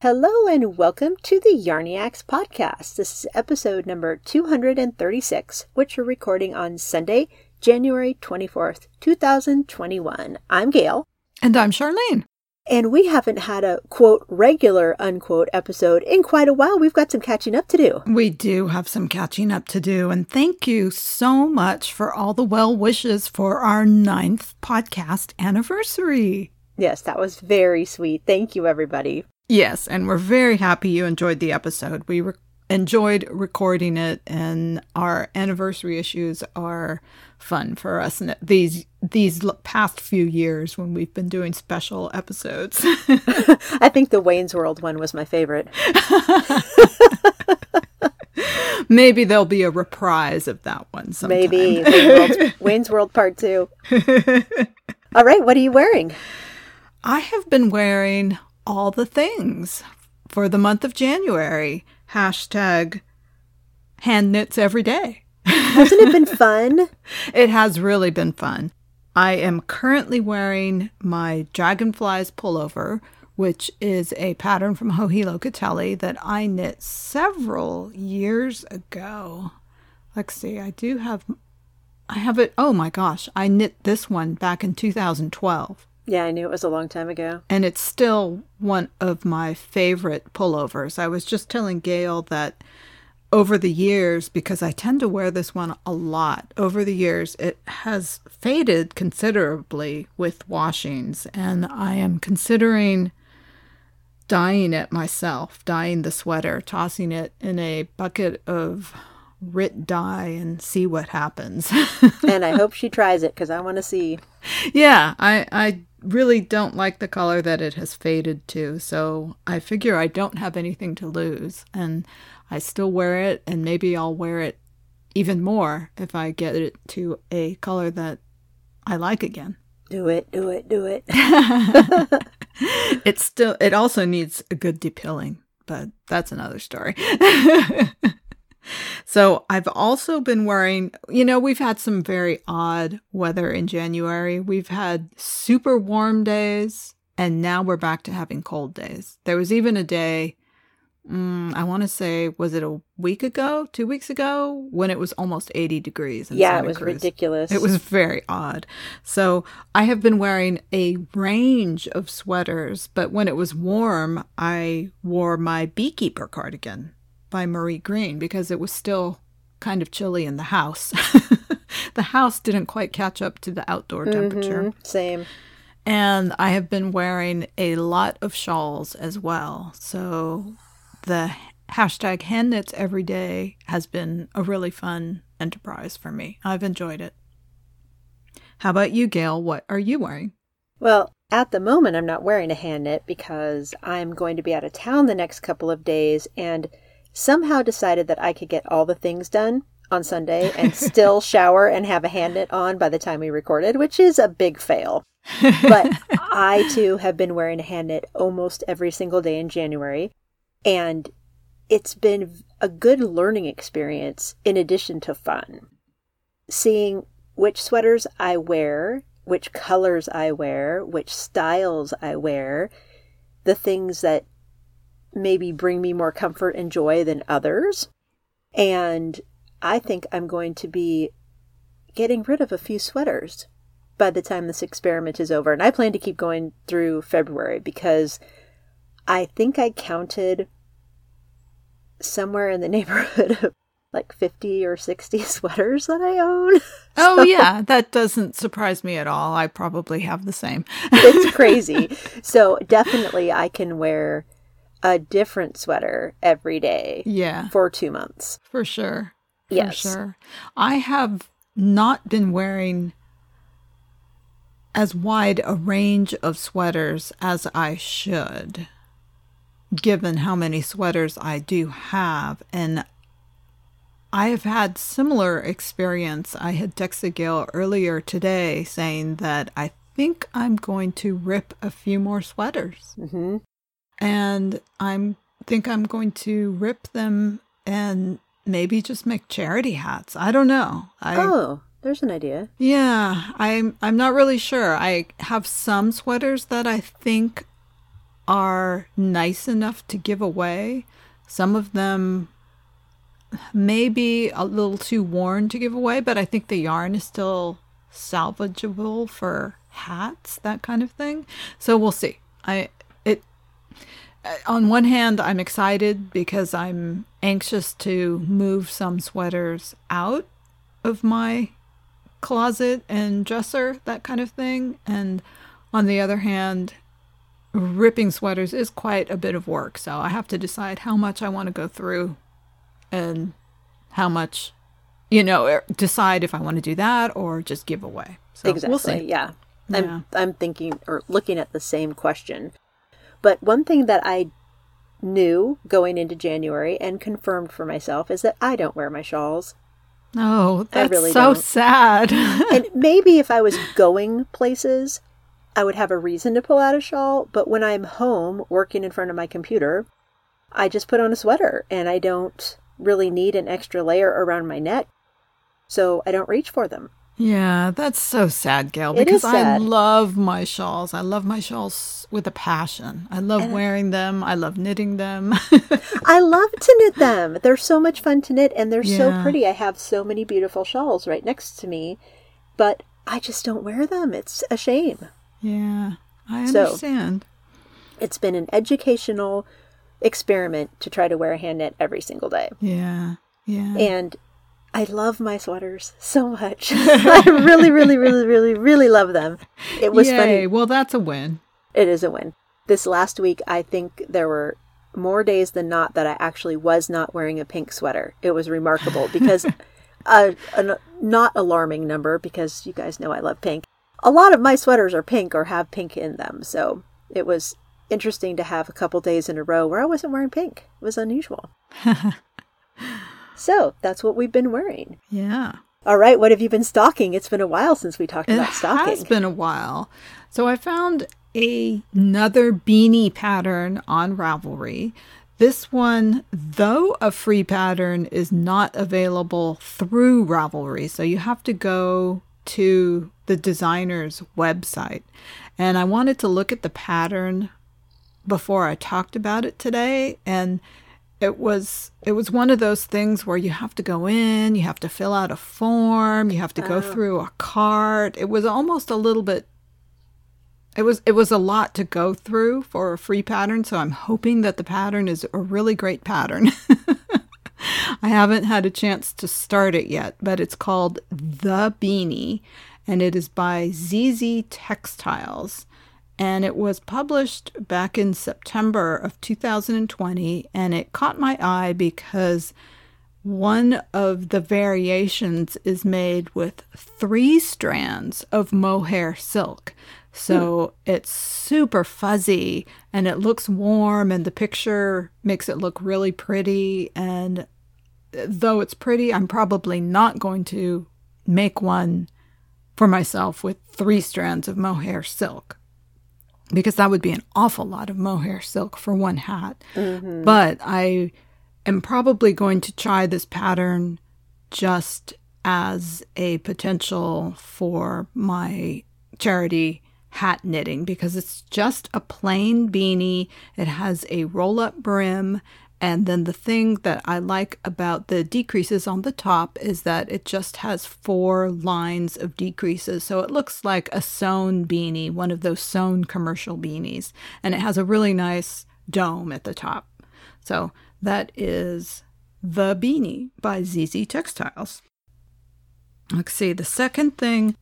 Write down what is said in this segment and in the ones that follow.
Hello and welcome to the Yarniacs podcast. This is episode number 236, which we're recording on Sunday, January 24th, 2021. I'm Gail. And I'm Charlene. And we haven't had a quote regular unquote episode in quite a while. We've got some catching up to do. We do have some catching up to do. And thank you so much for all the well wishes for our ninth podcast anniversary. Yes, that was very sweet. Thank you, everybody. Yes, and we're very happy you enjoyed the episode. We re- enjoyed recording it, and our anniversary issues are fun for us. And these these past few years when we've been doing special episodes, I think the Wayne's World one was my favorite. Maybe there'll be a reprise of that one sometime. Maybe Wayne's World, Wayne's World Part Two. All right, what are you wearing? I have been wearing all the things for the month of January. Hashtag hand knits every day. Hasn't it been fun? it has really been fun. I am currently wearing my Dragonflies pullover, which is a pattern from Joji Locatelli that I knit several years ago. Let's see, I do have, I have it. Oh my gosh, I knit this one back in 2012. Yeah, I knew it was a long time ago. And it's still one of my favorite pullovers. I was just telling Gail that over the years, because I tend to wear this one a lot, over the years, it has faded considerably with washings. And I am considering dyeing it myself, dyeing the sweater, tossing it in a bucket of Rit dye and see what happens. and I hope she tries it because I want to see. Yeah, I, I really don't like the color that it has faded to. So I figure I don't have anything to lose. And I still wear it, and maybe I'll wear it even more if I get it to a color that I like again. Do it, do it, do it. it still it also needs a good depilling, but that's another story. So I've also been wearing, you know, we've had some very odd weather in January. We've had super warm days, and now we're back to having cold days. There was even a day, mm, I want to say, was it a week ago, two weeks ago, when it was almost 80 degrees? yeah, Santa it was Cruz. ridiculous. It was very odd. So I have been wearing a range of sweaters, but when it was warm, I wore my beekeeper cardigan by Marie Greene because it was still kind of chilly in the house. the house didn't quite catch up to the outdoor temperature. Mm-hmm, same. And I have been wearing a lot of shawls as well. So the hashtag hand knits every day has been a really fun enterprise for me. I've enjoyed it. How about you, Gail? What are you wearing? Well, at the moment, I'm not wearing a hand knit because I'm going to be out of town the next couple of days and somehow decided that I could get all the things done on Sunday and still shower and have a hand knit on by the time we recorded, which is a big fail. but I too have been wearing a hand knit almost every single day in January. And it's been a good learning experience in addition to fun. Seeing which sweaters I wear, which colors I wear, which styles I wear, the things that maybe bring me more comfort and joy than others. And I think I'm going to be getting rid of a few sweaters by the time this experiment is over. And I plan to keep going through February because I think I counted somewhere in the neighborhood of like 50 or 60 sweaters that I own. Oh, so, yeah. That doesn't surprise me at all. I probably have the same. it's crazy. So definitely I can wear a different sweater every day. Yeah. For two months. For sure. For yes. sure. I have not been wearing as wide a range of sweaters as I should, given how many sweaters I do have. And I have had similar experience. I had texted Gail earlier today saying that I think I'm going to rip a few more sweaters. Mm-hmm and I'm think I'm going to rip them and maybe just make charity hats. I don't know. I, oh, there's an idea. Yeah, I'm I'm not really sure. I have some sweaters that I think are nice enough to give away. Some of them may be a little too worn to give away, but I think the yarn is still salvageable for hats, that kind of thing. So we'll see. I on one hand I'm excited because I'm anxious to move some sweaters out of my closet and dresser, that kind of thing. And on the other hand, ripping sweaters is quite a bit of work. So I have to decide how much I want to go through and how much, you know, er, decide if I want to do that or just give away. So exactly. we'll see. Yeah. Yeah. I'm I'm thinking or looking at the same question. But one thing that I knew going into January and confirmed for myself is that I don't wear my shawls. Oh, that's really so don't. sad. and maybe if I was going places, I would have a reason to pull out a shawl. But when I'm home working in front of my computer, I just put on a sweater and I don't really need an extra layer around my neck. So I don't reach for them. Yeah, that's so sad, Gail, It because is I love my shawls. I love my shawls with a passion. I love wearing them. I love knitting them. I love to knit them. They're so much fun to knit and they're so pretty. I have so many beautiful shawls right next to me, but I just don't wear them. It's a shame. yeah, I So- understand. It's been an educational experiment to try to wear a hand knit every single day. Yeah, yeah. And I love my sweaters so much. I really, really, really, really, really love them. It was Yay. funny. Well, that's a win. It is a win. This last week, I think there were more days than not that I actually was not wearing a pink sweater. It was remarkable because a, a not alarming number because you guys know I love pink. A lot of my sweaters are pink or have pink in them. So it was interesting to have a couple days in a row where I wasn't wearing pink. It was unusual. so that's what we've been wearing. Yeah. All right, what have you been stocking? It's been a while since we talked It about stocking. It has been a while. So I found a- another beanie pattern on Ravelry. This one, though a free pattern, is not available through Ravelry. So you have to go to the designer's website. And I wanted to look at the pattern before I talked about it today and it was it was one of those things where you have to go in, you have to fill out a form, you have to go uh-huh. through a cart. It was almost a little bit it was it was a lot to go through for a free pattern, so I'm hoping that the pattern is a really great pattern. I haven't had a chance to start it yet, but it's called The Beanie and it is by ZZ Textiles. And it was published back in September of 2020 and it caught my eye because one of the variations is made with three strands of mohair silk. So hmm. it's super fuzzy and it looks warm, and the picture makes it look really pretty. And though it's pretty, I'm probably not going to make one for myself with three strands of mohair silk because that would be an awful lot of mohair silk for one hat. Mm-hmm. But I am probably going to try this pattern just as a potential for my charity hat knitting because it's just a plain beanie. It has a roll up brim. And then the thing that I like about the decreases on the top is that it just has four lines of decreases. So it looks like a sewn beanie, one of those sewn commercial beanies. And it has a really nice dome at the top. So that is The Beanie by ZZ Textiles. Let's see, the second thing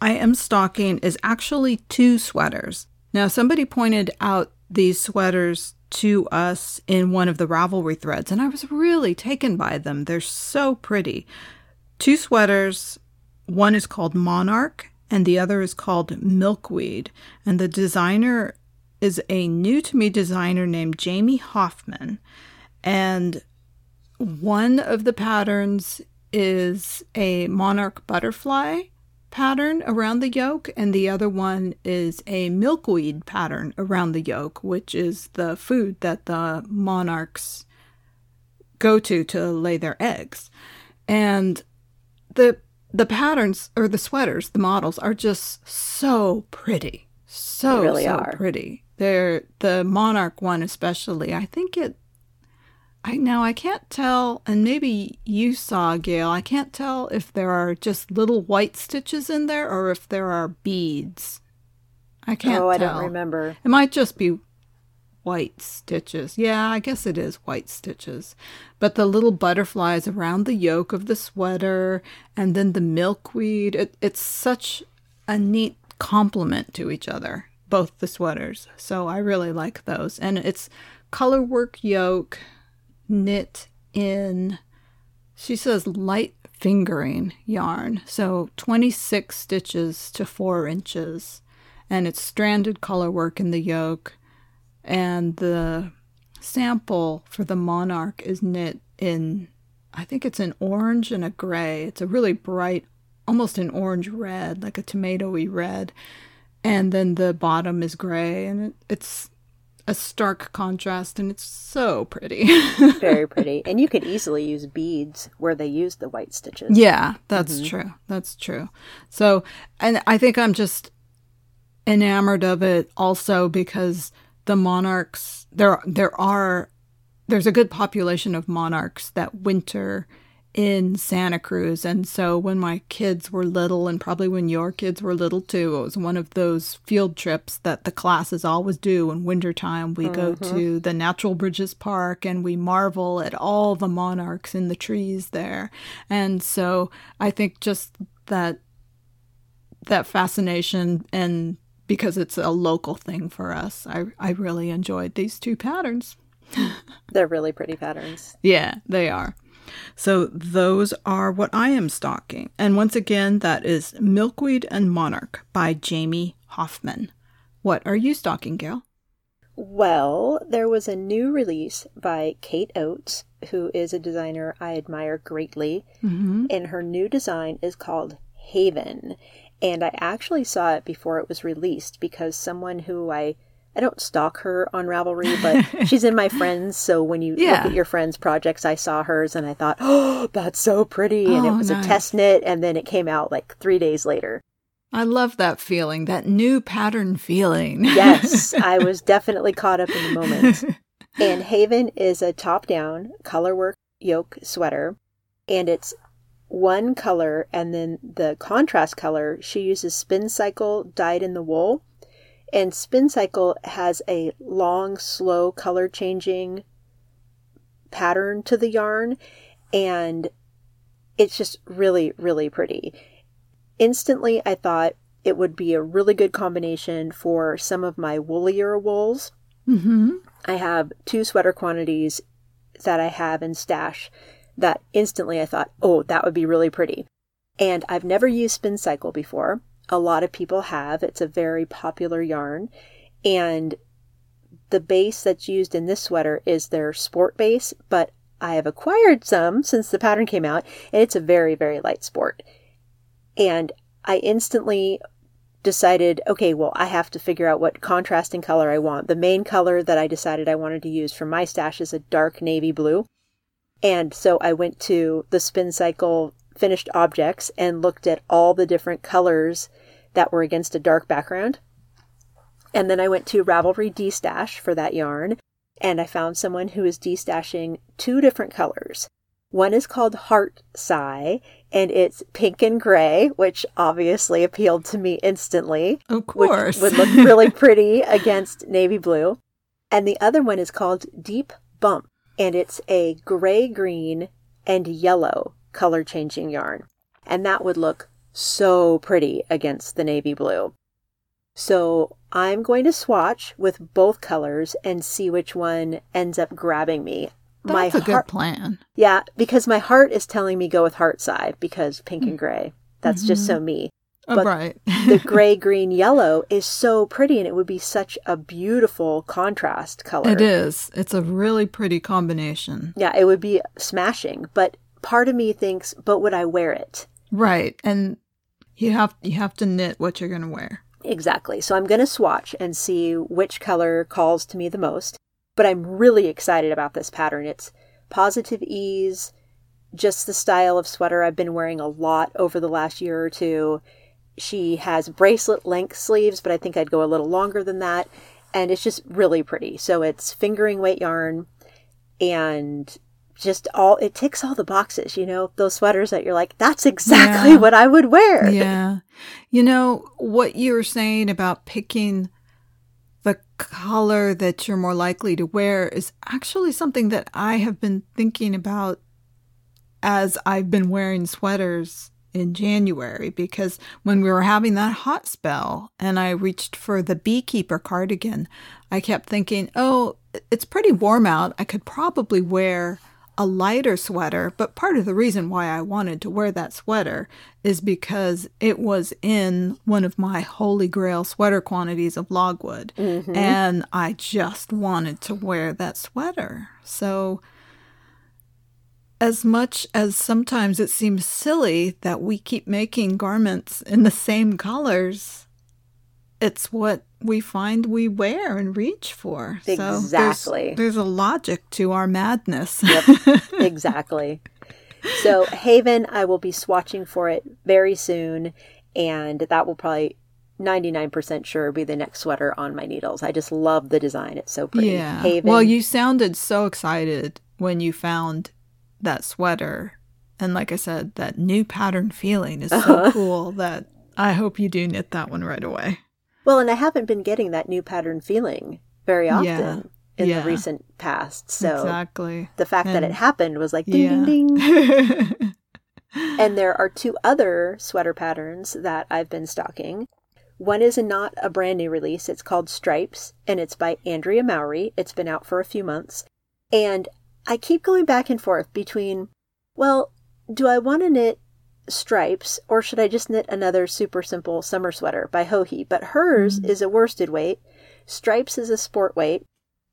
I am stocking is actually two sweaters. Now, somebody pointed out these sweaters to us in one of the Ravelry threads, and I was really taken by them. They're so pretty. Two sweaters, one is called Monarch, and the other is called Milkweed. And the designer is a new to me designer named Jamie Hoffman. And one of the patterns is a monarch butterfly pattern around the yoke, and the other one is a milkweed pattern around the yoke, which is the food that the monarchs go to to lay their eggs. And the the patterns or the sweaters, the models are just so pretty. So They really so are. pretty. They're the monarch one especially. I think it I now I can't tell and maybe you saw Gail. I can't tell if there are just little white stitches in there or if there are beads. I can't oh, I tell. don't remember. It might just be white stitches. Yeah, I guess it is white stitches. But the little butterflies around the yoke of the sweater and then the milkweed, it, it's such a neat complement to each other, both the sweaters. So I really like those. And it's color work yoke knit in, she says, light fingering yarn. So 26 stitches to 4 inches. And it's stranded color work in the yoke. And the sample for the monarch is knit in, I think it's an orange and a gray. It's a really bright, almost an orange red, like a tomatoey red. And then the bottom is gray, and it, it's a stark contrast, and it's so pretty. Very pretty. And you could easily use beads where they use the white stitches. Yeah, that's mm-hmm. true. That's true. So, and I think I'm just enamored of it also because the monarchs there there are there's a good population of monarchs that winter in Santa Cruz. And so when my kids were little, and probably when your kids were little too, it was one of those field trips that the classes always do in wintertime. We mm-hmm. go to the Natural Bridges Park and we marvel at all the monarchs in the trees there. And so I think just that that fascination and because it's a local thing for us, I, I really enjoyed these two patterns. They're really pretty patterns. Yeah, they are. So those are what I am stocking. And once again, that is Milkweed and Monarch by Jamie Hoffman. What are you stocking, Gail? Well, there was a new release by Kate Oates, who is a designer I admire greatly. Mm-hmm. And her new design is called Haven. And I actually saw it before it was released because someone who I I don't stalk her on Ravelry, but she's in my friends. So when you yeah. look at your friends' projects, I saw hers and I thought, oh, that's so pretty. And oh, it was nice. a test knit, and then it came out like three days later. I love that feeling, that new pattern feeling. yes, I was definitely caught up in the moment. and Haven is a top down colorwork yoke sweater, and it's one color, and then the contrast color, she uses spin cycle dyed in the wool. And Spin Cycle has a long, slow color changing pattern to the yarn, and it's just really, really pretty. Instantly, I thought it would be a really good combination for some of my woolier wools. Mm-hmm. I have two sweater quantities that I have in stash that instantly I thought, oh, that would be really pretty. And I've never used Spin Cycle before a lot of people have. It's a very popular yarn. And the base that's used in this sweater is their sport base, but I have acquired some since the pattern came out, and it's a very, very light sport. And I instantly decided, okay, well, I have to figure out what contrasting color I want. The main color that I decided I wanted to use for my stash is a dark navy blue. And so I went to the Spin Cycle finished objects and looked at all the different colors that were against a dark background. And then I went to Ravelry Destash for that yarn, and I found someone who is destashing two different colors. One is called Heart Sigh, and it's pink and gray, which obviously appealed to me instantly. Of course. would look really pretty against navy blue. And the other one is called Deep Bump, and it's a gray green and yellow color changing yarn. And that would look so pretty against the navy blue. So I'm going to swatch with both colors and see which one ends up grabbing me. That's my a heart, good plan. Yeah, because my heart is telling me go with Heart Sigh because pink and gray. That's mm-hmm. just so me. Oh, but right. the gray, green, yellow is so pretty and it would be such a beautiful contrast color. It is. It's a really pretty combination. Yeah, it would be smashing. But part of me thinks, but would I wear it? Right. And you have you have to knit what you're going to wear. Exactly. So I'm going to swatch and see which color calls to me the most. But I'm really excited about this pattern. It's positive ease, just the style of sweater I've been wearing a lot over the last year or two. She has bracelet length sleeves, but I think I'd go a little longer than that. and it's just really pretty. So it's fingering weight yarn and just all it ticks all the boxes, you know, those sweaters that you're like, that's exactly Yeah. what I would wear. Yeah. You know, what you were saying about picking the color that you're more likely to wear is actually something that I have been thinking about as I've been wearing sweaters in January because when we were having that hot spell and I reached for the beekeeper cardigan, I kept thinking, oh, it's pretty warm out. I could probably wear a lighter sweater, but part of the reason why I wanted to wear that sweater is because it was in one of my holy grail sweater quantities of logwood. Mm-hmm. And I just wanted to wear that sweater. So, as much as sometimes it seems silly that we keep making garments in the same colors, it's what we find we wear and reach for. So there's- Exactly. there's, a logic to our madness. exactly. So Haven, I will be swatching for it very soon, and that will probably 99% sure be the next sweater on my needles. I just love the design. It's so pretty. yeah. Haven. Well, you sounded so excited when you found that sweater. And like I said, that new pattern feeling is so Uh-huh. cool that I hope you do knit that one right away. Well, and I haven't been getting that new pattern feeling very often Yeah. in Yeah. the recent past. So exactly. the fact that it happened was like ding Yeah. ding ding. And there are two other sweater patterns that I've been stocking. One is not a brand new release. It's called Stripes, and it's by Andrea Mowry. It's been out for a few months. And I keep going back and forth between, well, do I want to knit stripes or should I just knit another super simple summer sweater by Hohi? But hers mm. is a worsted weight, Stripes is a sport weight,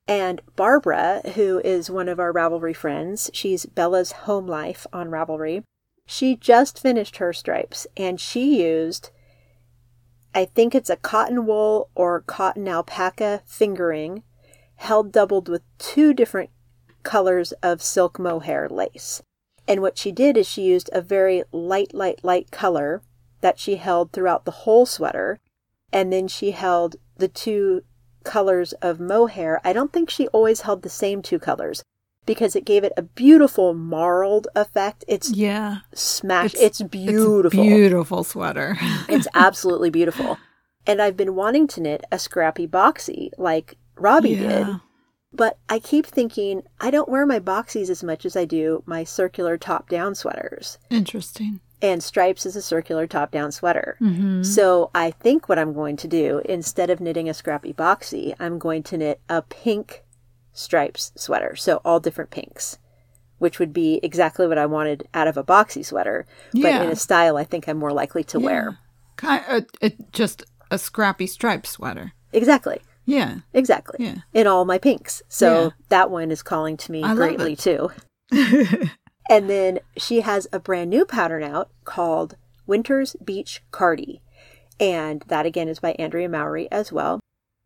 and Barbara, who is one of our Ravelry friends, she's Bella's home life on Ravelry. She just finished her stripes and she used, I think it's a cotton wool or cotton alpaca fingering, held doubled with two different colors of silk mohair lace. And what she did is she used a very light, light, light color that she held throughout the whole sweater. And then she held the two colors of mohair. I don't think she always held the same two colors because it gave it a beautiful marled effect. It's yeah. smash. It's- It's, beautiful. It's a beautiful sweater. It's absolutely beautiful. And I've been wanting to knit a scrappy boxy like Robbie did. Yeah. But I keep thinking I don't wear my boxies as much as I do my circular top down sweaters. Interesting. And Stripes is a circular top down sweater. Mm-hmm. So I think what I'm going to do, instead of knitting a scrappy boxy, I'm going to knit a pink stripes sweater. So all different pinks, which would be exactly what I wanted out of a boxy sweater, but in a style I think I'm more likely to wear. Kind of, it, just a scrappy stripe sweater. Exactly. Yeah. Exactly. Yeah. In all my pinks. So Yeah. that one is calling to me I greatly too. And then she has a brand new pattern out called Winter's Beach Cardi. And that again is by Andrea Mowry as well.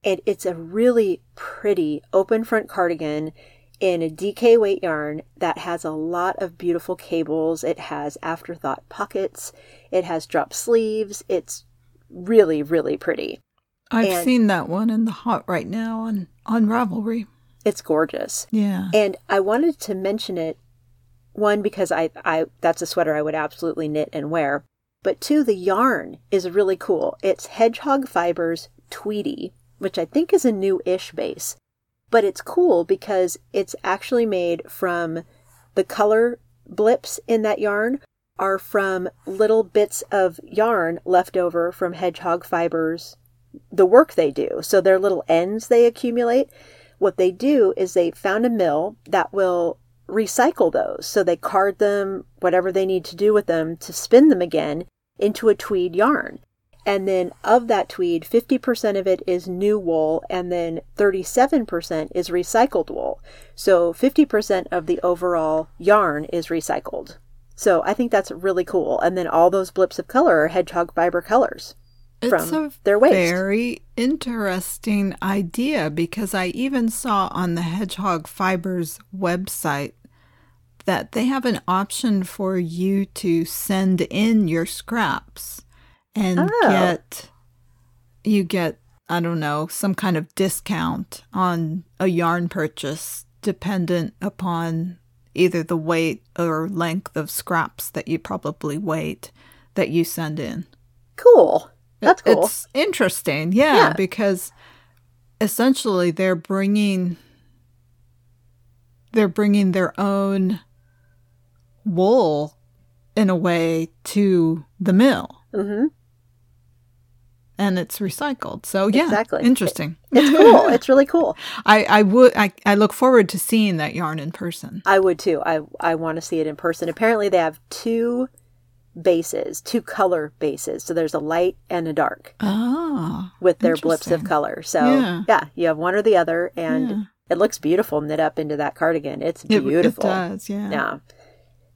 And it's a really pretty open front cardigan in a DK weight yarn that has a lot of beautiful cables. It has afterthought pockets. It has drop sleeves. It's really, really pretty. I've And- seen that one in the hot right now on on Ravelry. It's gorgeous. Yeah. And I wanted to mention it one because I I that's a sweater I would absolutely knit and wear. But two, the yarn is really cool. It's Hedgehog Fibers Tweedy, which I think is a new-ish base. But it's cool because it's actually made from the color blips in that yarn are from little bits of yarn left over from Hedgehog Fibers the work they do. So they're little ends they accumulate. What they do is they found a mill that will recycle those. So they card them, whatever they need to do with them to spin them again into a tweed yarn. And then of that tweed, 50% of it is new wool and then 37% is recycled wool. So 50% of the overall yarn is recycled. So I think that's really cool. And then all those blips of color are hedgehog fiber colors It's from a their waste. very interesting idea because I even saw on the Hedgehog Fibers website that they have an option for you to send in your scraps and Oh. get you get I don't know, some kind of discount on a yarn purchase dependent upon either the weight or length of scraps that you probably weight that you send in. Cool. That's cool. It's interesting, yeah, Yeah. because essentially they're bringing they're bringing their own wool in a way to the mill hmm and it's recycled. So yeah, Exactly. interesting. It's cool. it's really cool. I I would I I look forward to seeing that yarn in person. I would too. I I want to see it in person. Apparently, they have two bases, two color bases. So there's a light and a dark Ah, with their blips of color. So Yeah. yeah, you have one or the other, and Yeah. it looks beautiful knit up into that cardigan. It's it, beautiful. it does. Yeah. Yeah.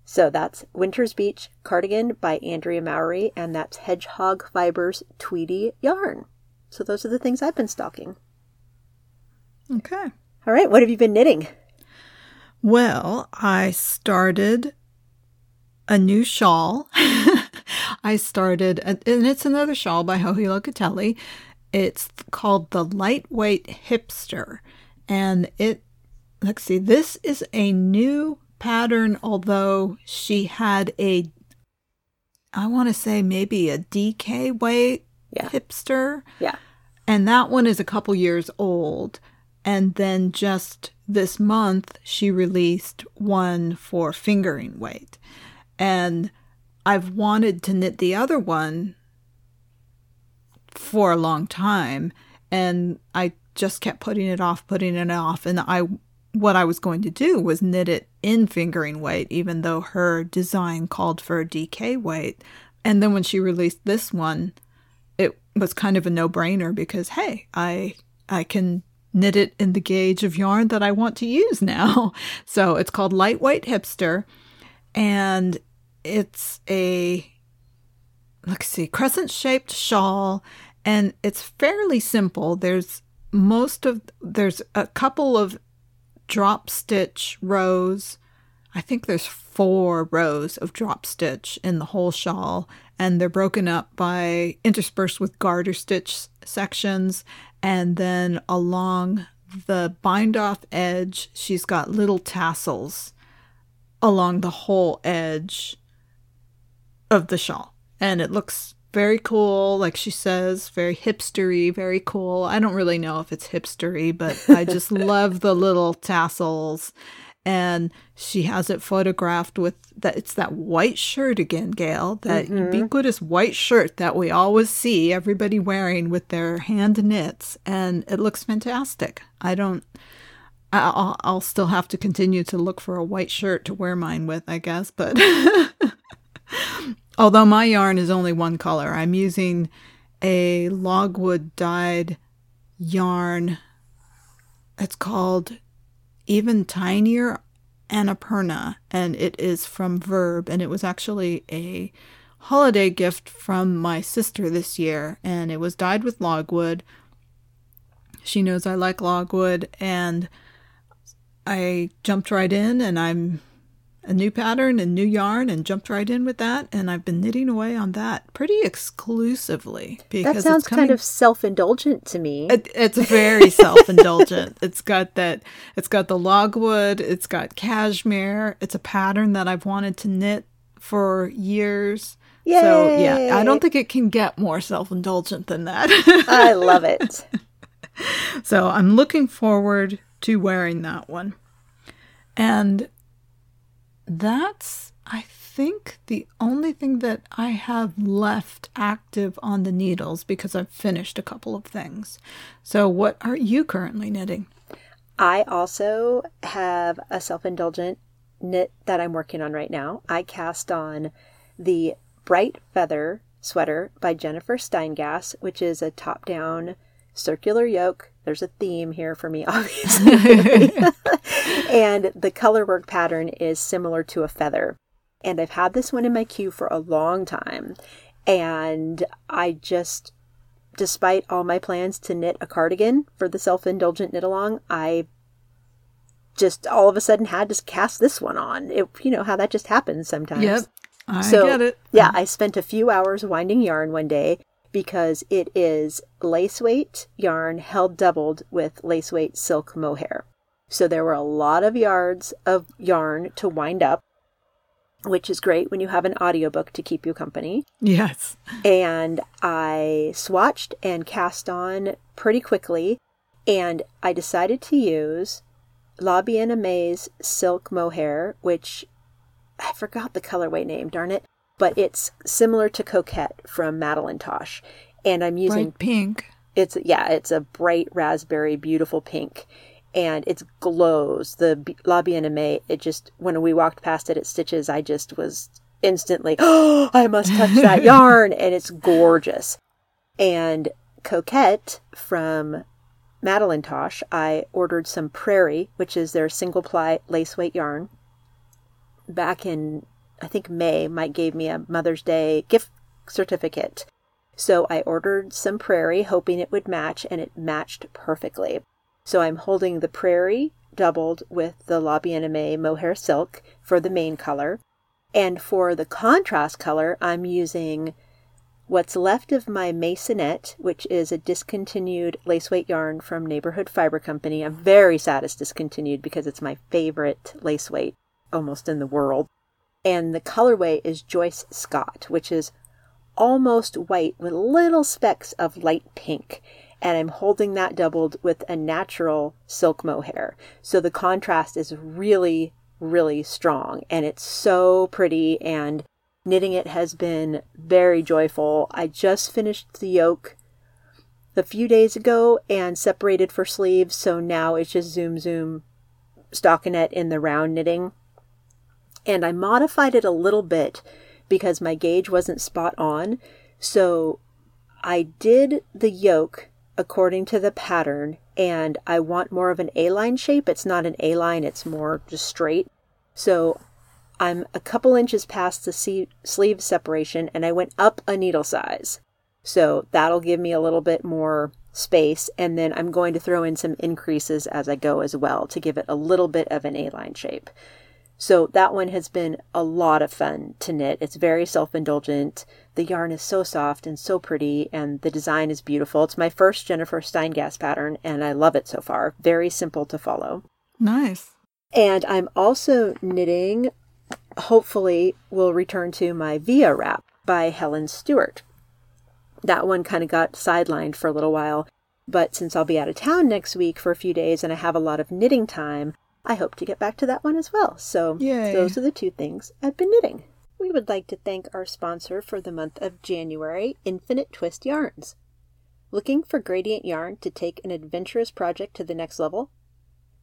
So that's Winter's Beach Cardigan by Andrea Mowry, and that's Hedgehog Fibers Tweedy Yarn. So those are the things I've been stocking. Okay. All right, what have you been knitting? Well, I started a new shawl. I started, and it's another shawl by Joji Locatelli. It's called the Lightweight Hipster. And it, let's see, this is a new pattern, although she had a, I want to say maybe a DK weight Yeah. hipster. Yeah. And that one is a couple years old. And then just this month, she released one for fingering weight. And I've wanted to knit the other one for a long time. And I just kept putting it off, putting it off. And I, what I was going to do was knit it in fingering weight, even though her design called for a DK weight. And then when she released this one, it was kind of a no-brainer because hey, I I can knit it in the gauge of yarn that I want to use now. So it's called Lightweight Hipster and it's a let's see, crescent-shaped shawl and it's fairly simple. There's most of there's a couple of drop stitch rows I think there's four rows of drop stitch in the whole shawl, and they're broken up by interspersed with garter stitch sections. And then along the bind off edge, she's got little tassels along the whole edge of the shawl. And it looks very cool, like she says, very hipstery, very cool. I don't really know if it's hipstery, but I just love the little tassels and she has it photographed with that it's that white shirt again gail that mm-hmm. ubiquitous white shirt that we always see everybody wearing with their hand knits and it looks fantastic i don't I'll, I'll still have to continue to look for a white shirt to wear mine with i guess but although my yarn is only one color i'm using a logwood dyed yarn it's called even tinier Annapurna, and it is from Verb, and it was actually a holiday gift from my sister this year, and it was dyed with logwood. She knows I like logwood, and I jumped right in, and I'm a new pattern and new yarn, and jumped right in with that, and I've been knitting away on that pretty exclusively because That sounds it's coming kind of self indulgent to me. it, it's very self-indulgent. it's got that. It's got the logwood. It's got cashmere. It's a pattern that I've wanted to knit for years. Yay. So yeah, I don't think it can get more self-indulgent than that. I love it. so I'm looking forward to wearing that one, and that's I think the only thing that I have left active on the needles because I've finished a couple of things. So what are you currently knitting? I also have a self indulgent knit that I'm working on right now. I cast on the Bright Feather sweater by Jennifer Steingass, which is a top down circular yoke. There's a theme here for me, obviously. and the color work pattern is similar to a feather. And I've had this one in my queue for a long time. And I just despite all my plans to knit a cardigan for the self indulgent knit along, I just all of a sudden had to cast this one on. It, you know how that just happens sometimes. Yep, I So get it. yeah, I spent a few hours winding yarn one day, because it is lace weight yarn held doubled with lace weight silk mohair. So there were a lot of yards of yarn to wind up, which is great when you have an audiobook to keep you company. Yes. And I swatched and cast on pretty quickly, and I decided to use La Bien Aimée silk mohair, which I forgot the colorway name, darn it, but it's similar to Coquette from Madeline Tosh. And I'm using Bright pink. it's yeah, it's a bright raspberry, beautiful pink, and it glows. The La Bien Aimée, it just when we walked past it at Stitches, I just was instantly, oh, I must touch that yarn, and it's gorgeous. And Coquette from Madeline Tosh, I ordered some Prairie, which is their single ply lace weight yarn. Back in, I think May, Mike gave me a Mother's Day gift certificate. So I ordered some Prairie, hoping it would match, and it matched perfectly. So I'm holding the Prairie doubled with the La Bien Aimée mohair silk for the main color. And for the contrast color, I'm using what's left of my Masonette, which is a discontinued lace weight yarn from Neighborhood Fiber Company. I'm very sad it's discontinued because it's my favorite lace weight almost in the world. And the colorway is Joyce Scott, which is almost white with little specks of light pink. And I'm holding that doubled with a natural silk mohair. So the contrast is really, really strong and it's so pretty and knitting it has been very joyful. I just finished the yoke a few days ago and separated for sleeves, so now it's just zoom zoom stockinette in the round knitting. And I modified it a little bit because my gauge wasn't spot on. So I did the yoke according to the pattern and I want more of an A-line shape. It's not an A-line, it's more just straight. So I'm a couple inches past the sleeve separation and I went up a needle size. So that'll give me a little bit more space and then I'm going to throw in some increases as I go as well to give it a little bit of an A-line shape. So that one has been a lot of fun to knit. It's very self-indulgent. The yarn is so soft and so pretty and the design is beautiful. It's my first Jennifer Steingass pattern and I love it so far. Very simple to follow. Nice. And I'm also knitting, hopefully, will return to my Via wrap by Helen Stewart. That one kind of got sidelined for a little while, but since I'll be out of town next week for a few days and I have a lot of knitting time, I hope to get back to that one as well. So Yay. those are the two things I've been knitting. We would like to thank our sponsor for the month of January, Infinite Twist Yarns. Looking for gradient yarn to take an adventurous project to the next level?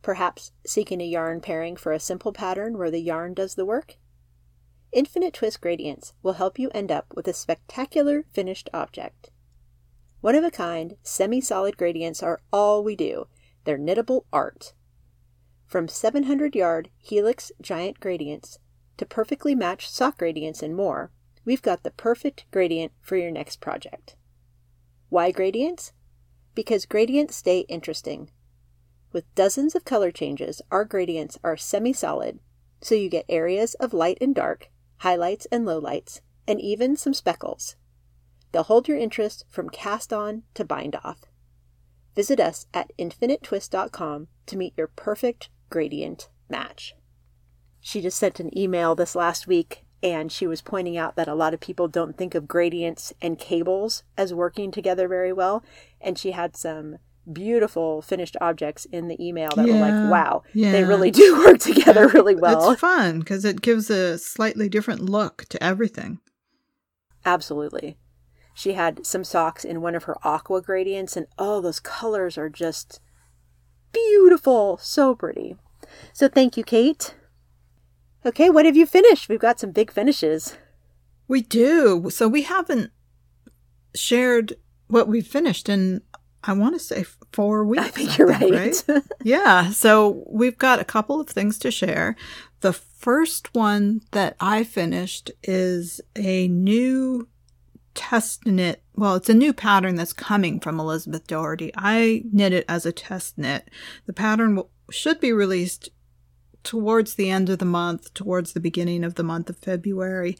Perhaps seeking a yarn pairing for a simple pattern where the yarn does the work? Infinite Twist Gradients will help you end up with a spectacular finished object. One of a kind, semi solid gradients are all we do. They're knittable art. From 700 yard helix giant gradients to perfectly matched sock gradients and more, we've got the perfect gradient for your next project. Why gradients? Because gradients stay interesting. With dozens of color changes, our gradients are semi solid, so you get areas of light and dark, highlights and lowlights, and even some speckles. They'll hold your interest from cast on to bind off. Visit us at infinitetwist.com to meet your perfect gradient match. She just sent an email this last week and she was pointing out that a lot of people don't think of gradients and cables as working together very well. And she had some beautiful finished objects in the email that were like, wow, they really do work together really well. It's fun because it gives a slightly different look to everything. Absolutely. She had some socks in one of her aqua gradients, and oh, those colors are just beautiful. So pretty. So thank you, Kate. Okay, what have you finished? We've got some big finishes. We do. So we haven't shared what we've finished in, I want to say four weeks. I think you're right. right? yeah. So we've got a couple of things to share. The first one that I finished is a new test knit. Well, it's a new pattern that's coming from Elizabeth Doherty. I knit it as a test knit. The pattern will, should be released towards the end of the month, towards the beginning of the month of February.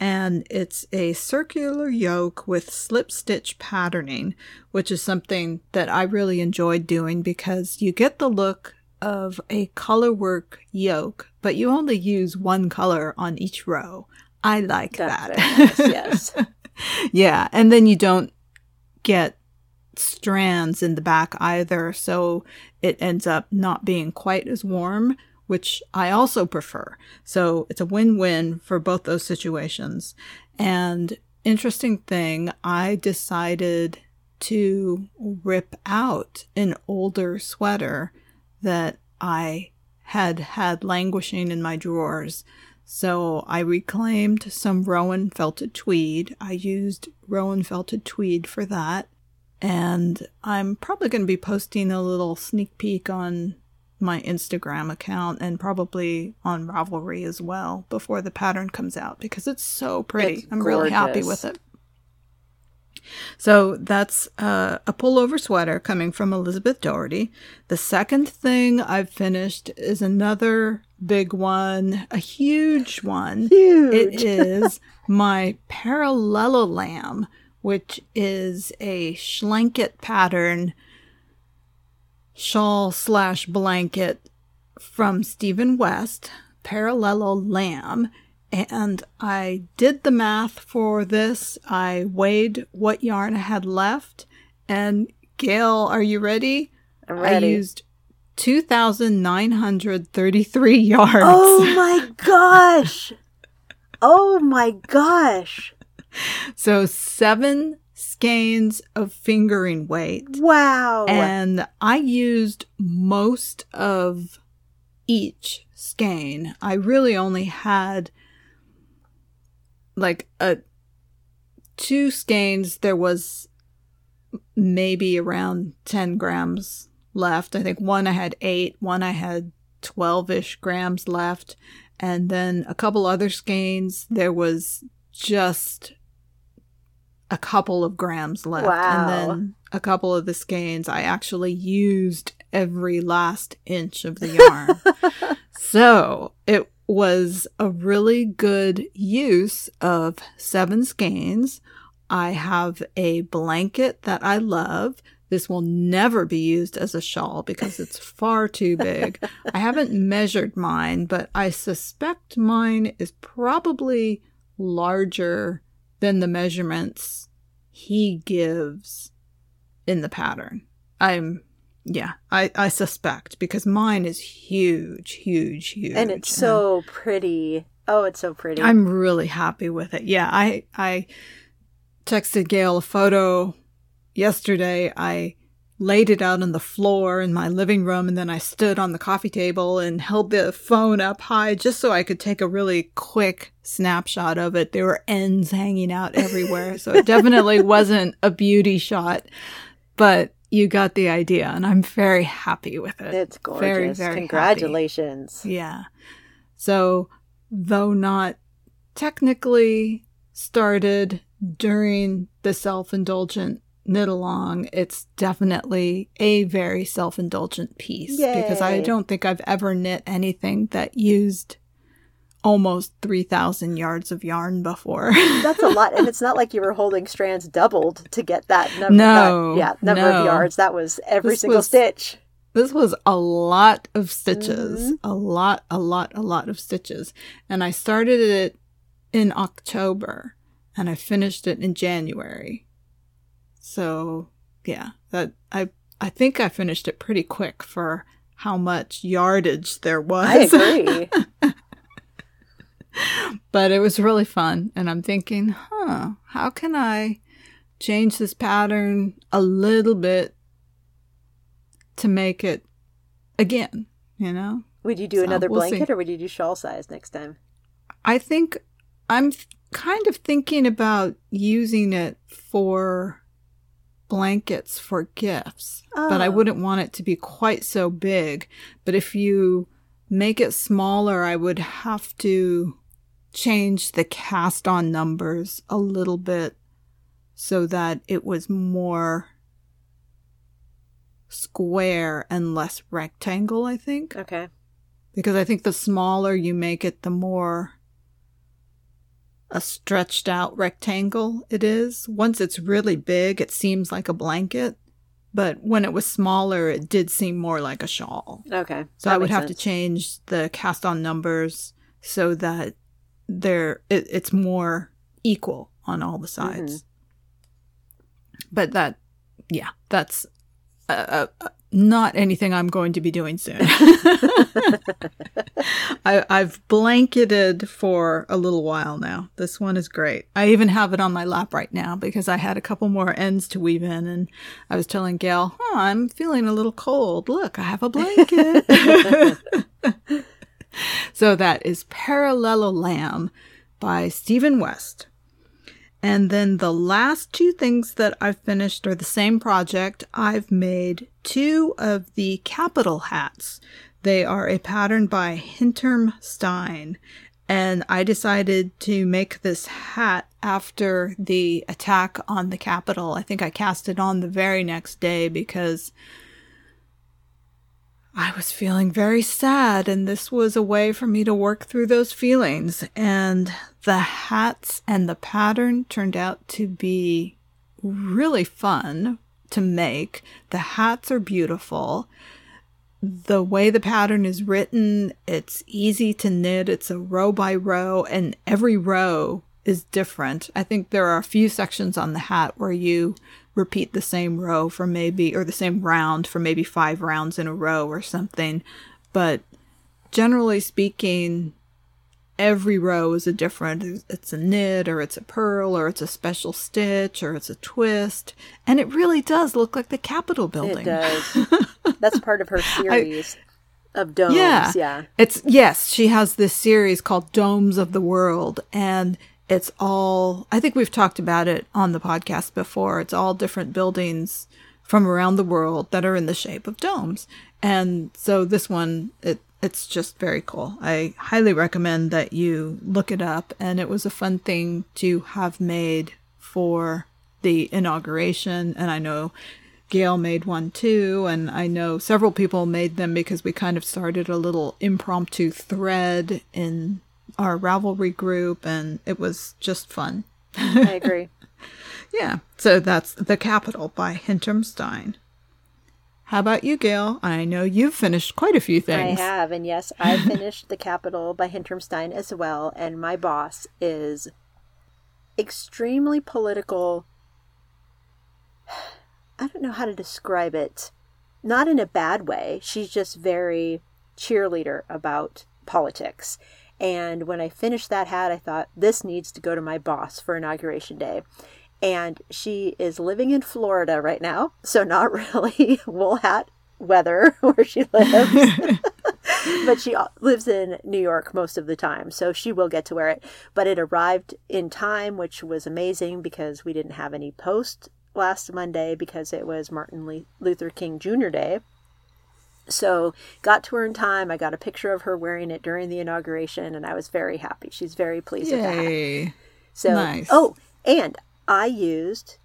and it's a circular yoke with slip stitch patterning, which is something that I really enjoyed doing because you get the look of a colorwork yoke, but you only use one color on each row. I like That's that. nice, yes. yeah, and then you don't get strands in the back either, so it ends up not being quite as warm, which I also prefer. So it's a win-win for both those situations. And interesting thing, I decided to rip out an older sweater that I had had languishing in my drawers. So I reclaimed some Rowan felted tweed. I used Rowan felted tweed for that. And I'm probably going to be posting a little sneak peek on my Instagram account and probably on Ravelry as well before the pattern comes out because it's so pretty. It's I'm really happy with it. So that's uh, a pullover sweater coming from Elizabeth Doherty. The second thing I've finished is another big one, a huge one. Huge. It is my parallelogram, which is a schlanket pattern shawl slash blanket from Stephen West, Parallelogram. And I did the math for this. I weighed what yarn I had left. And Gail, are you ready? I'm ready. I used 2,933 yards. oh my gosh. Oh my gosh. So seven skeins of fingering weight. Wow. And I used most of each skein. I really only had like a two skeins. There was maybe around 10 grams left. I think one I had eight, one I had 12 ish grams left. And then a couple other skeins, there was just a couple of grams left. Wow. And then a couple of the skeins, I actually used every last inch of the yarn. so it was a really good use of seven skeins. I have a blanket that I love. This will never be used as a shawl because it's far too big. I haven't measured mine, but I suspect mine is probably larger than the measurements he gives in the pattern. I'm yeah, I, I suspect because mine is huge, huge, huge. and it's so pretty. Oh, it's so pretty. I'm really happy with it. Yeah, I I texted Gail a photo yesterday. I laid it out on the floor in my living room and then I stood on the coffee table and held the phone up high just so I could take a really quick snapshot of it. There were ends hanging out everywhere. so it definitely wasn't a beauty shot, but you got the idea and I'm very happy with it. it's gorgeous. Very, very happy. Congratulations. Yeah. So, though not technically started during the self indulgent knit along, it's definitely a very self indulgent piece because I don't think I've ever knit anything that used almost 3,000 yards of yarn before. That's a lot, and it's not like you were holding strands doubled to get that number. No, that- yeah, number no. of yards. That was every This single was- stitch. This was a lot of stitches. Mhm. A lot, a lot, a lot of stitches. And I started it in October and I finished it in January. So, yeah, that I I think I finished it pretty quick for how much yardage there was. I agree. But it was really fun and I'm thinking, "Huh, how can I change this pattern a little bit to make it again, you know?" would you do So, another we'll see. blanket, or would you do shawl size next time? I think I'm th- kind of thinking about using it for blankets for gifts, but I Oh. wouldn't want it to be quite so big. But if you make it smaller, I would have to change the cast on numbers a little bit so that it was more square and less rectangle, I think Okay. because I think the smaller you make it, the more a stretched out rectangle it is. Once it's really big, it seems like a blanket. But when it was smaller, it did seem more like a shawl. Okay. So I would have sense. to change the cast on numbers so that there it, it's more equal on all the sides. Mm-hmm. But that, yeah, that's uh, uh, not anything I'm going to be doing soon. I, have blanketed for a little while now. This one is great. I even have it on my lap right now because I had a couple more ends to weave in, and I was telling Gail, "Oh, I'm feeling a little cold. Look, I have a blanket." so that is Parallelogram by Stephen West. And then the last two things that I've finished are the same project. I've made two of the capital hats. They are a pattern by Hinterm Stein. And I decided to make this hat after the attack on the Capitol. I think I cast it on the very next day because I was feeling very sad, and this was a way for me to work through those feelings. And the hats and the pattern turned out to be really fun to make. The hats are beautiful. The way the pattern is written, it's easy to knit. It's a row by row, and every row is different. I think there are a few sections on the hat where you repeat the same row for maybe, or the same round for maybe five rounds in a row or something. But generally speaking, every row is a different, it's a knit or it's a purl or it's a special stitch or it's a twist. And it really does look like the Capitol building. It does. That's part of her series. I, of domes, yeah. yeah. It's yes, she has this series called Domes of the World and it's all, I think we've talked about it on the podcast before. It's all different buildings from around the world that are in the shape of domes. And so this one, it, it's just very cool. I highly recommend that you look it up. And it was a fun thing to have made for the inauguration. And I know Gail made one too, and I know several people made them because we kind of started a little impromptu thread in our Ravelry group, and it was just fun. I agree. yeah, so that's The Capitol by Hinterm Stein. How about you, Gail? I know you've finished quite a few things. I have, and yes, I finished The Capitol by Hinterm Stein as well, and my boss is extremely political. I don't know how to describe it. Not in a bad way. She's just very cheerleader about politics. And when I finished that hat, I thought, this needs to go to my boss for Inauguration Day. And she is living in Florida right now, so not really wool hat weather where she lives. but she lives in New York most of the time, so she will get to wear it. But it arrived in time, which was amazing because we didn't have any post last Monday because it was Martin Luther King Jr. Day. So got to her in time. I got a picture of her wearing it during the inauguration, and I was very happy. She's very pleased Yay. with that. So nice. oh, and I used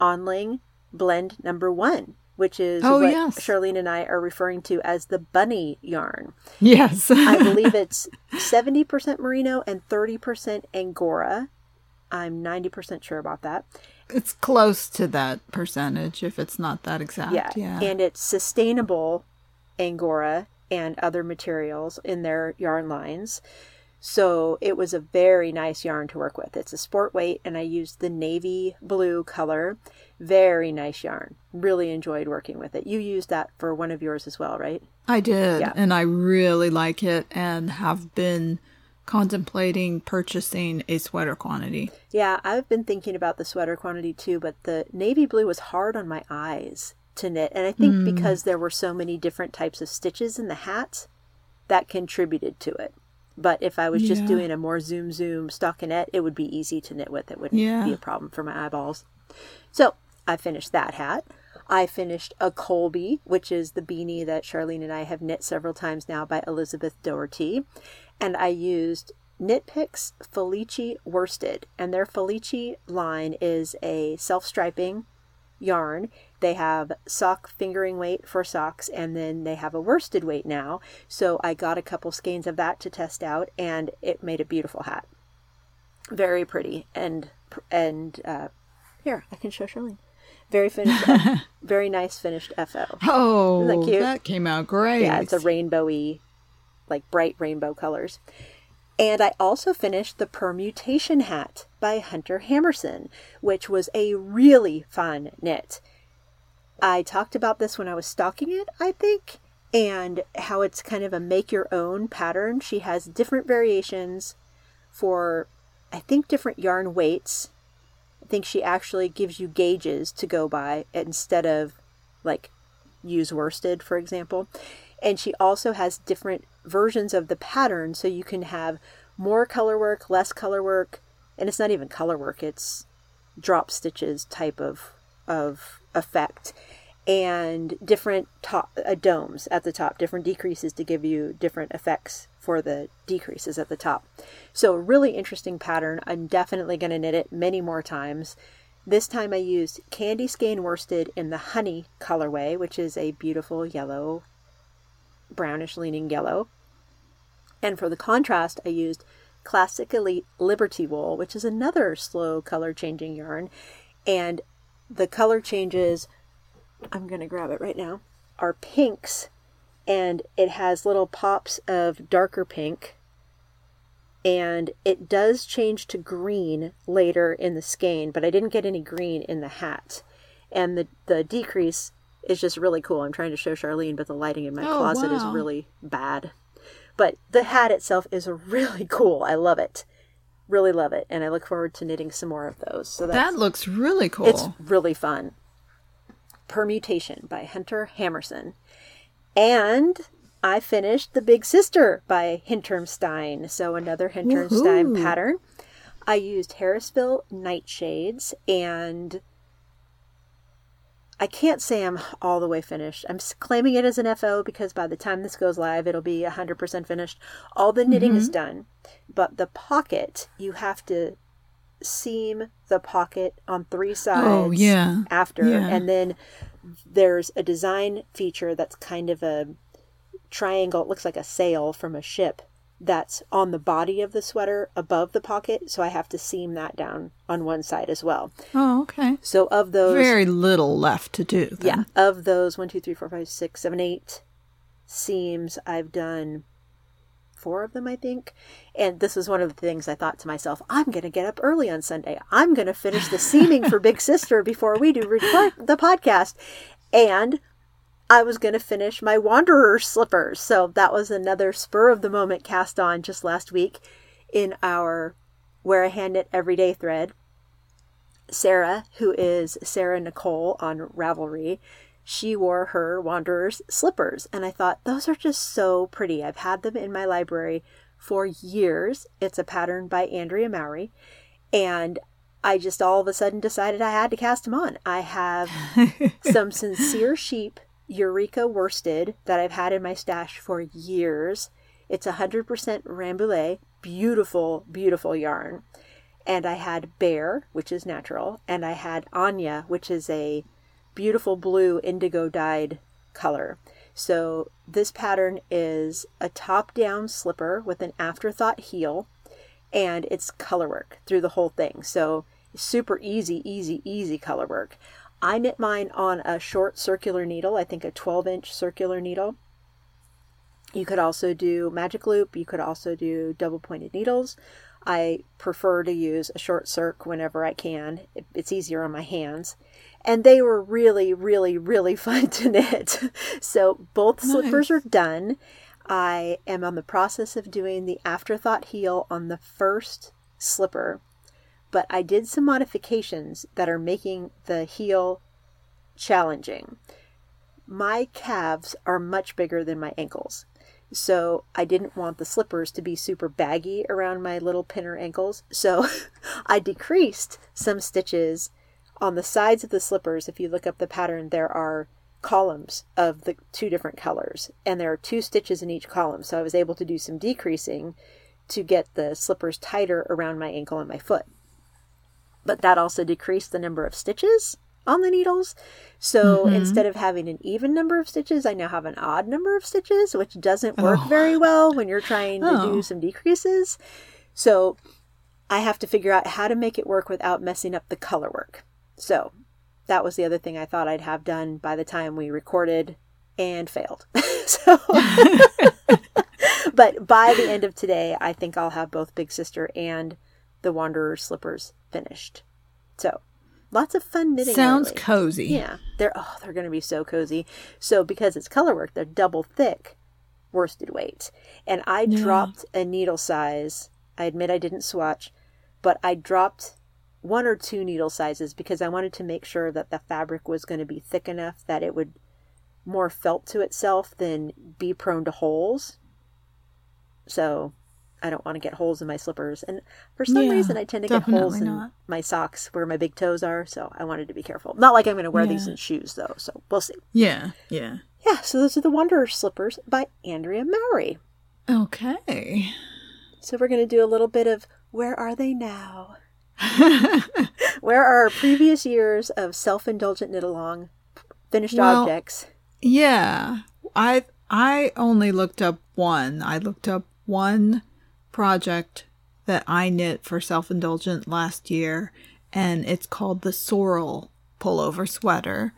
Onling blend number one, which is oh, what yes. Charlene and I are referring to as the bunny yarn. Yes. I believe it's 70% merino and 30% angora. I'm 90% sure about that. It's close to that percentage if it's not that exact. Yeah. yeah. And it's sustainable angora and other materials in their yarn lines. So it was a very nice yarn to work with. It's a sport weight, and I used the navy blue color. Very nice yarn. Really enjoyed working with it. You used that for one of yours as well, right? I did, yeah. and I really like it and have been contemplating purchasing a sweater quantity. Yeah, I've been thinking about the sweater quantity too, but the navy blue was hard on my eyes to knit. And I think mm. because there were so many different types of stitches in the hat, that contributed to it. But if I was just doing a more zoom zoom stockinette, it would be easy to knit with. It wouldn't yeah. be a problem for my eyeballs. So I finished that hat. I finished a Colby, which is the beanie that Charlene and I have knit several times now by Elizabeth Doherty. And I used Knit Picks Felici Worsted. And their Felici line is a self striping yarn they have sock fingering weight for socks, and then they have a worsted weight now. So I got a couple skeins of that to test out, and it made a beautiful hat. Very pretty and and uh, here I can show Charlene. Very finished, very nice finished FO. Oh, that cute? that came out great. Yeah, it's a rainbowy, like bright rainbow colors. And I also finished the Permutation Hat by Hunter Hammersen, which was a really fun knit. I talked about this when I was stocking it, I think, and how it's kind of a make your own pattern. She has different variations for, I think, different yarn weights. I think she actually gives you gauges to go by instead of like use worsted, for example. And she also has different versions of the pattern so you can have more color work, less color work, and it's not even color work, it's drop stitches type of of effect and different top uh, domes at the top, different decreases to give you different effects for the decreases at the top. So really interesting pattern. I'm definitely going to knit it many more times. This time I used Candy Skein Worsted in the Honey colorway, which is a beautiful yellow, brownish leaning yellow. And for the contrast, I used Classic Elite Liberty Wool, which is another slow color changing yarn. And the color changes, I'm going to grab it right now, are pinks. And it has little pops of darker pink. And it does change to green later in the skein, but I didn't get any green in the hat. And the, the decrease is just really cool. I'm trying to show Charlene, but the lighting in my Oh, closet is really bad. But the hat itself is really cool. I love it. Really love it. And I look forward to knitting some more of those. So that looks really cool. it's really fun. Permutation by Hunter Hammersen. And I finished The Big Sister by Hintermstein. So another Hintermstein Woohoo. pattern. I used Harrisville Nightshades and I can't say I'm all the way finished. I'm claiming it as an FO because by the time this goes live, it'll be 100% finished. All the knitting is mm-hmm. done, but the pocket, you have to seam the pocket on three oh, sides Oh, yeah. after. Yeah. And then there's a design feature that's kind of a triangle. It looks like a sail from a ship that's on the body of the sweater above the pocket. So I have to seam that down on one side as well. oh, okay. So of those, Very little left to do. yeah, of those one, two, three, four, five, six, seven, eight seams, I've done four of them, I think. And this was one of the things I thought to myself: I'm going to get up early on Sunday. I'm going to finish the seaming for Big Sister before we do record the podcast, and I was going to finish my Wanderer slippers. So that was another spur of the moment cast on just last week in our Wear a Hand Knit Everyday thread. Sarah, who is Sarah Nicole on Ravelry, she wore her Wanderer's slippers. And I thought, those are just so pretty. I've had them in my library for years. It's a pattern by Andrea Mowry. And I just all of a sudden decided I had to cast them on. I have some sincere sheep Eureka worsted that I've had in my stash for years. It's 100% Rambouillet, beautiful, beautiful yarn. And I had Bear, which is natural, and I had Anya, which is a beautiful blue indigo dyed color. So this pattern is a top down slipper with an afterthought heel, and it's color work through the whole thing. So super easy, easy, easy color work. I knit mine on a short circular needle, I think a 12 inch circular needle. You could also do magic loop, you could also do double pointed needles. I prefer to use a short circ whenever I can. It's easier on my hands. And they were really, really, really fun to knit. So both slippers are done. I am on the process of doing the afterthought heel on the first slipper, but I did some modifications that are making the heel challenging. My calves are much bigger than my ankles. So I didn't want the slippers to be super baggy around my little pinner ankles. So I decreased some stitches on the sides of the slippers. If you look up the pattern, there are columns of the two different colors, and there are two stitches in each column. So I was able to do some decreasing to get the slippers tighter around my ankle and my foot. But that also decreased the number of stitches on the needles. So mm-hmm. instead of having an even number of stitches, I now have an odd number of stitches, which doesn't oh. work Oh. very well when you're trying to Oh. do some decreases. So I have to figure out how to make it work without messing up the color work. So that was the other thing I thought I'd have done by the time we recorded and failed. so, but by the end of today, I think I'll have both Big Sister and the Wanderer slippers finished. So lots of fun knitting. Sounds lately. cozy. Yeah, they're oh, they're going to be so cozy. So because it's color work, they're double thick worsted weight, and I Yeah. dropped a needle size. I admit I didn't swatch, but I dropped one or two needle sizes because I wanted to make sure that the fabric was going to be thick enough that it would more felt to itself than be prone to holes. So I don't want to get holes in my slippers. And for some Yeah, reason, I tend to get holes definitely in not. my socks where my big toes are. So I wanted to be careful. Not like I'm going to wear these in shoes, though. So we'll see. Yeah, yeah. Yeah, so those are the Wanderer slippers by Andrea Mowry. Okay. So we're going to do a little bit of where are they now? Where are our previous years of self-indulgent knit along finished Well- objects? Yeah. I I only looked up one. I looked up one project that I knit for self-indulgent last year and it's called the Sorrel pullover sweater.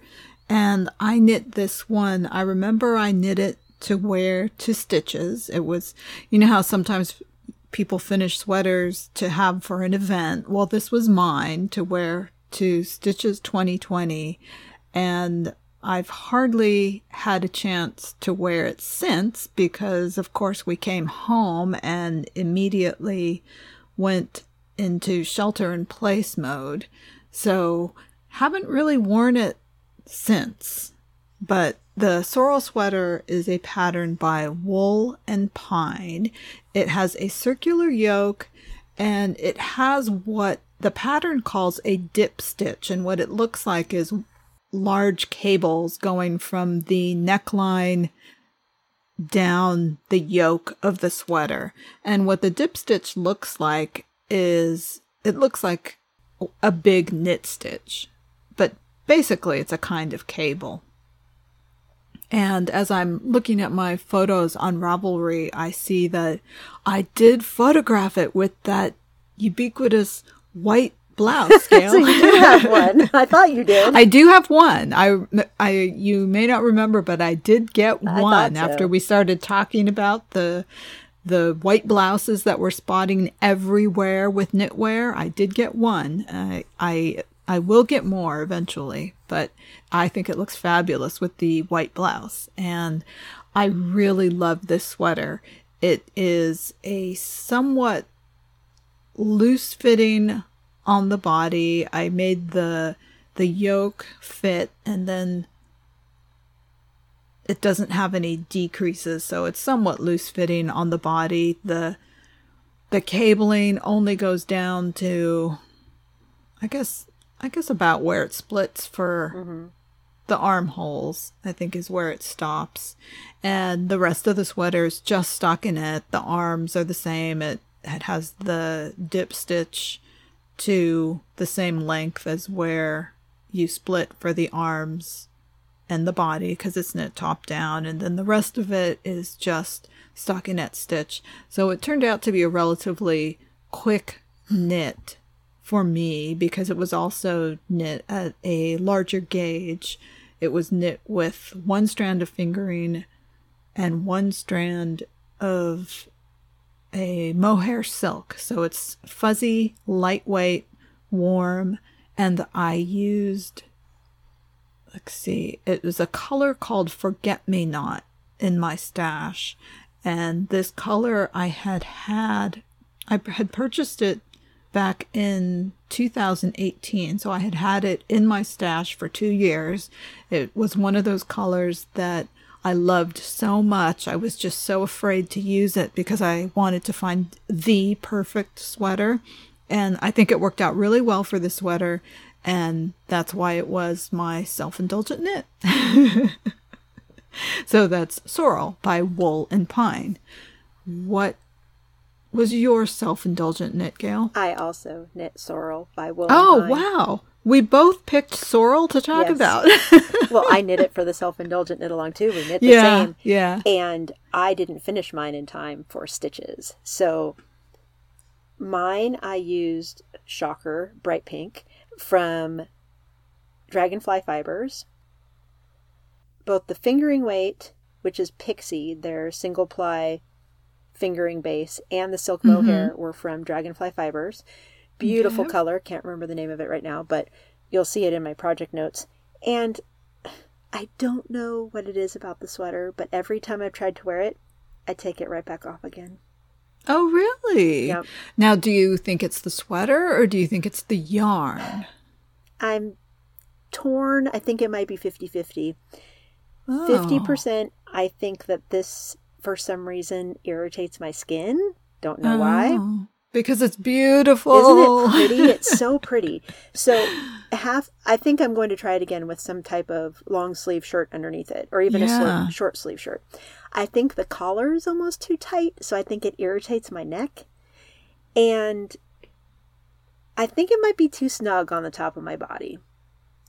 And I knit this one. I remember I knit it to wear to stitches. It was you know how sometimes people finish sweaters to have for an event. Well, this was mine to wear to Stitches 2020 and I've hardly had a chance to wear it since because, of course, we came home and immediately went into shelter in place mode. So, haven't really worn it since. But the sorrel sweater is a pattern by Wool and Pine. It has a circular yoke and it has what the pattern calls a dip stitch. And what it looks like is large cables going from the neckline down the yoke of the sweater. And what the dip stitch looks like is it looks like a big knit stitch, but basically it's a kind of cable. And as I'm looking at my photos on Ravelry, I see that I did photograph it with that ubiquitous white blouse So scale. you do have one. I thought you did. I do have one. I, I, you may not remember, but I did get I one so. after we started talking about the, the white blouses that were spotting everywhere with knitwear. I did get one. I, I, I will get more eventually, but I think it looks fabulous with the white blouse. And I really love this sweater. It is a somewhat loose fitting on the body. I made the the yoke fit and then it doesn't have any decreases, so it's somewhat loose fitting on the body. The the cabling only goes down to I guess I guess about where it splits for mm-hmm. the armholes, I think is where it stops. And the rest of the sweater is just stockinette. The arms are the same. It it has the dip stitch to the same length as where you split for the arms and the body because it's knit top down and then the rest of it is just stockinette stitch. So it turned out to be a relatively quick knit for me because it was also knit at a larger gauge. It was knit with one strand of fingering and one strand of a mohair silk. So it's fuzzy, lightweight, warm, and I used let's see, it was a color called Forget Me Not in my stash. And this color I had had I had purchased it back in 2018. So I had had it in my stash for 2 years. It was one of those colors that I loved so much. I was just so afraid to use it because I wanted to find the perfect sweater. And I think it worked out really well for the sweater. And that's why it was my self indulgent knit. so that's Sorrel by Wool and Pine. What was your self indulgent knit, Gail? I also knit Sorrel by Will. Oh, Pine. wow. We both picked Sorrel to talk Yes. about. well, I knit it for the self-indulgent knit along too. We knit the yeah. same. Yeah. and I didn't finish mine in time for stitches. So Mine, I used Shocker Bright Pink from Dragonfly Fibers. Both the fingering weight, which is Pixie, their single ply fingering base, and the silk mohair Mm-hmm. were from Dragonfly Fibers. Beautiful Okay. color. Can't remember the name of it right now, but you'll see it in my project notes. And I don't know what it is about the sweater, but every time I've tried to wear it, I take it right back off again. Oh, really? Yep. Now, do you think it's the sweater or do you think it's the yarn? I'm torn. I think it might be 50 50. Oh. 50%, I think that this, for some reason, irritates my skin. Don't know why. Oh, Because it's beautiful. Isn't it pretty? It's so pretty. So, half. I think I'm going to try it again with some type of long sleeve shirt underneath it, or even a Yeah. short, short sleeve shirt. I think the collar is almost too tight, so I think it irritates my neck, and I think it might be too snug on the top of my body.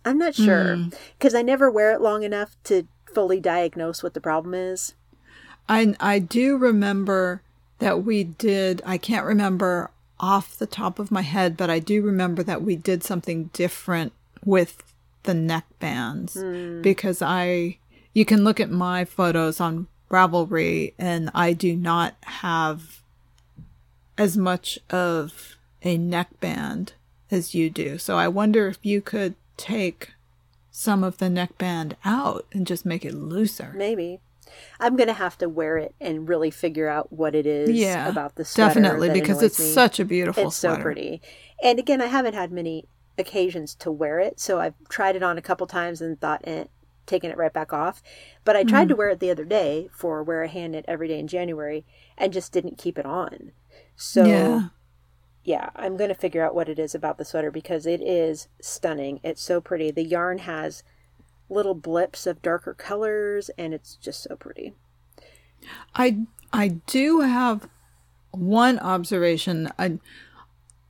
I'm not sure Hmm. because I never wear it long enough to fully diagnose what the problem is. I I do remember that we did. I can't remember off the top of my head, but I do remember that we did something different with the neck bands hmm. because I. You can look at my photos on Ravelry, and I do not have as much of a neckband as you do. So I wonder if you could take some of the neckband out and just make it looser. Maybe. I'm gonna have to wear it and really figure out what it is Yeah, about the sweater. definitely because it's me. such a beautiful it's sweater. so pretty. And again, I haven't had many occasions to wear it, so I've tried it on a couple times and thought, eh, taking it right back off. But I Mm. tried to wear it the other day for wear a hand knit every day in January, and just didn't keep it on. So Yeah. yeah, I'm going to figure out what it is about the sweater because it is stunning. It's so pretty. The yarn has little blips of darker colors and it's just so pretty. I I do have one observation. I,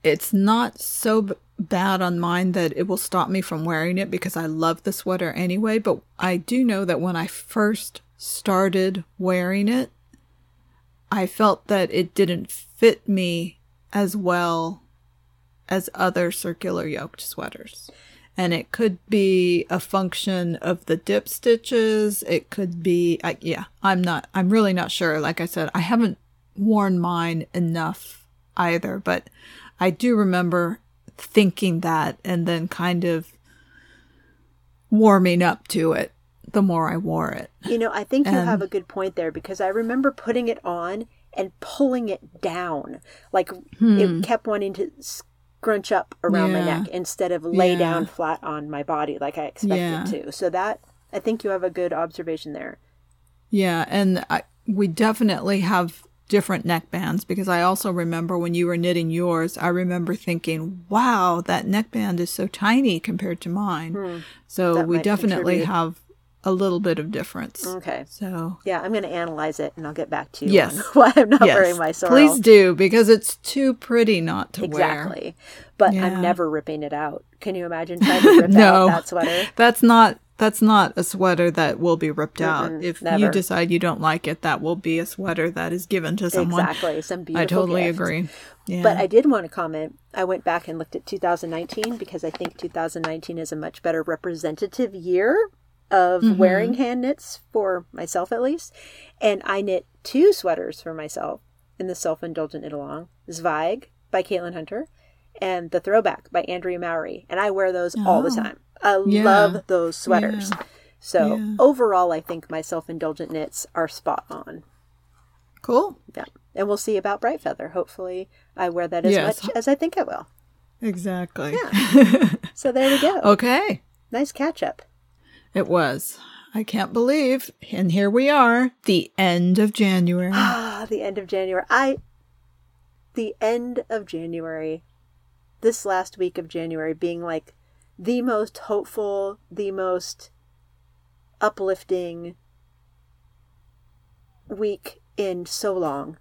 it's not so b- bad on mine that it will stop me from wearing it because I love the sweater anyway. But I do know that when I first started wearing it, I felt that it didn't fit me as well as other circular yoked sweaters. And it could be a function of the dip stitches. It could be, I, yeah, I'm not, I'm really not sure. Like I said, I haven't worn mine enough either, but I do remember thinking that and then kind of warming up to it the more I wore it. You know, I think you have a good point there because I remember putting it on and pulling it down. Like it hmm. kept wanting to scrunch up around my Hmm. Neck instead of lay Yeah. down flat on my body like I expected Yeah. to. So that I think you have a good observation there. Yeah, and I, we definitely have different neck bands because I also remember when you were knitting yours, I remember thinking, wow, that neckband is so tiny compared to mine. So Hmm. That we definitely contribute. have a little bit of difference. Okay. So, Yeah, I'm going to analyze it and I'll get back to you Yes. why I'm not yes, wearing my sorrel. please do because it's too pretty not to wear. Exactly. But Yeah. I'm never ripping it out. Can you imagine trying to rip No. out that sweater? That's not that's not a sweater that will be ripped out. Mm-mm, If never. you decide you don't like it, that will be a sweater that is given to someone. Exactly. Some beautiful I totally gift. agree. Yeah. But I did want to comment. I went back and looked at 2019 because I think 2019 is a much better representative year of Mm-hmm. wearing hand knits for myself at least. And I knit two sweaters for myself in the self indulgent knit along Zweig by Caitlin Hunter and the Throwback by Andrea Mowry. And I wear those all the Oh. time. I Yeah. love those sweaters. Yeah. So Yeah. overall, I think my self indulgent knits are spot on. cool. Yeah. And we'll see about Bright Feather. Hopefully, I wear that as Yes. much as I think I will. Exactly. Yeah. So there we go. Okay. Nice catch up. It was. I can't believe. And here we are, the end of January. Ah, the end of January. I. The end of January. This last week of January being like the most hopeful, the most uplifting week in so long.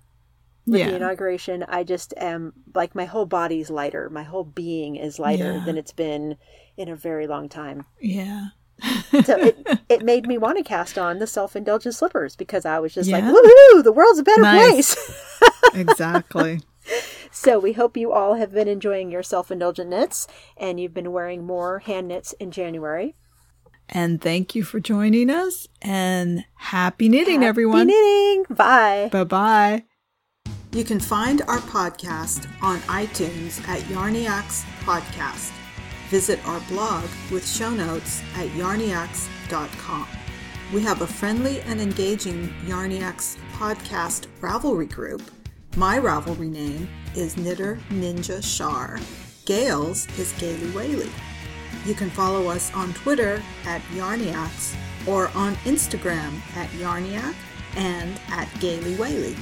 With the inauguration, I just am like my whole body's lighter. My whole being is lighter Yeah. than it's been in a very long time. Yeah. So it, it made me want to cast on the self indulgent slippers because I was just like, Yeah. woohoo, the world's a better Nice. place. Exactly. so we hope you all have been enjoying your self-indulgent knits and you've been wearing more hand knits in January. And thank you for joining us and happy knitting, Happy everyone. knitting. Bye. Bye bye. You can find our podcast on iTunes at Yarniacs Podcast. Visit our blog with show notes at yarniacs.com. We have a friendly and engaging Yarniacs podcast Ravelry group. My Ravelry name is Knitter Ninja Shar. Gail's is Gaily Whaley. You can follow us on Twitter at Yarniacs or on Instagram at Yarniac and at Gaily Whaley.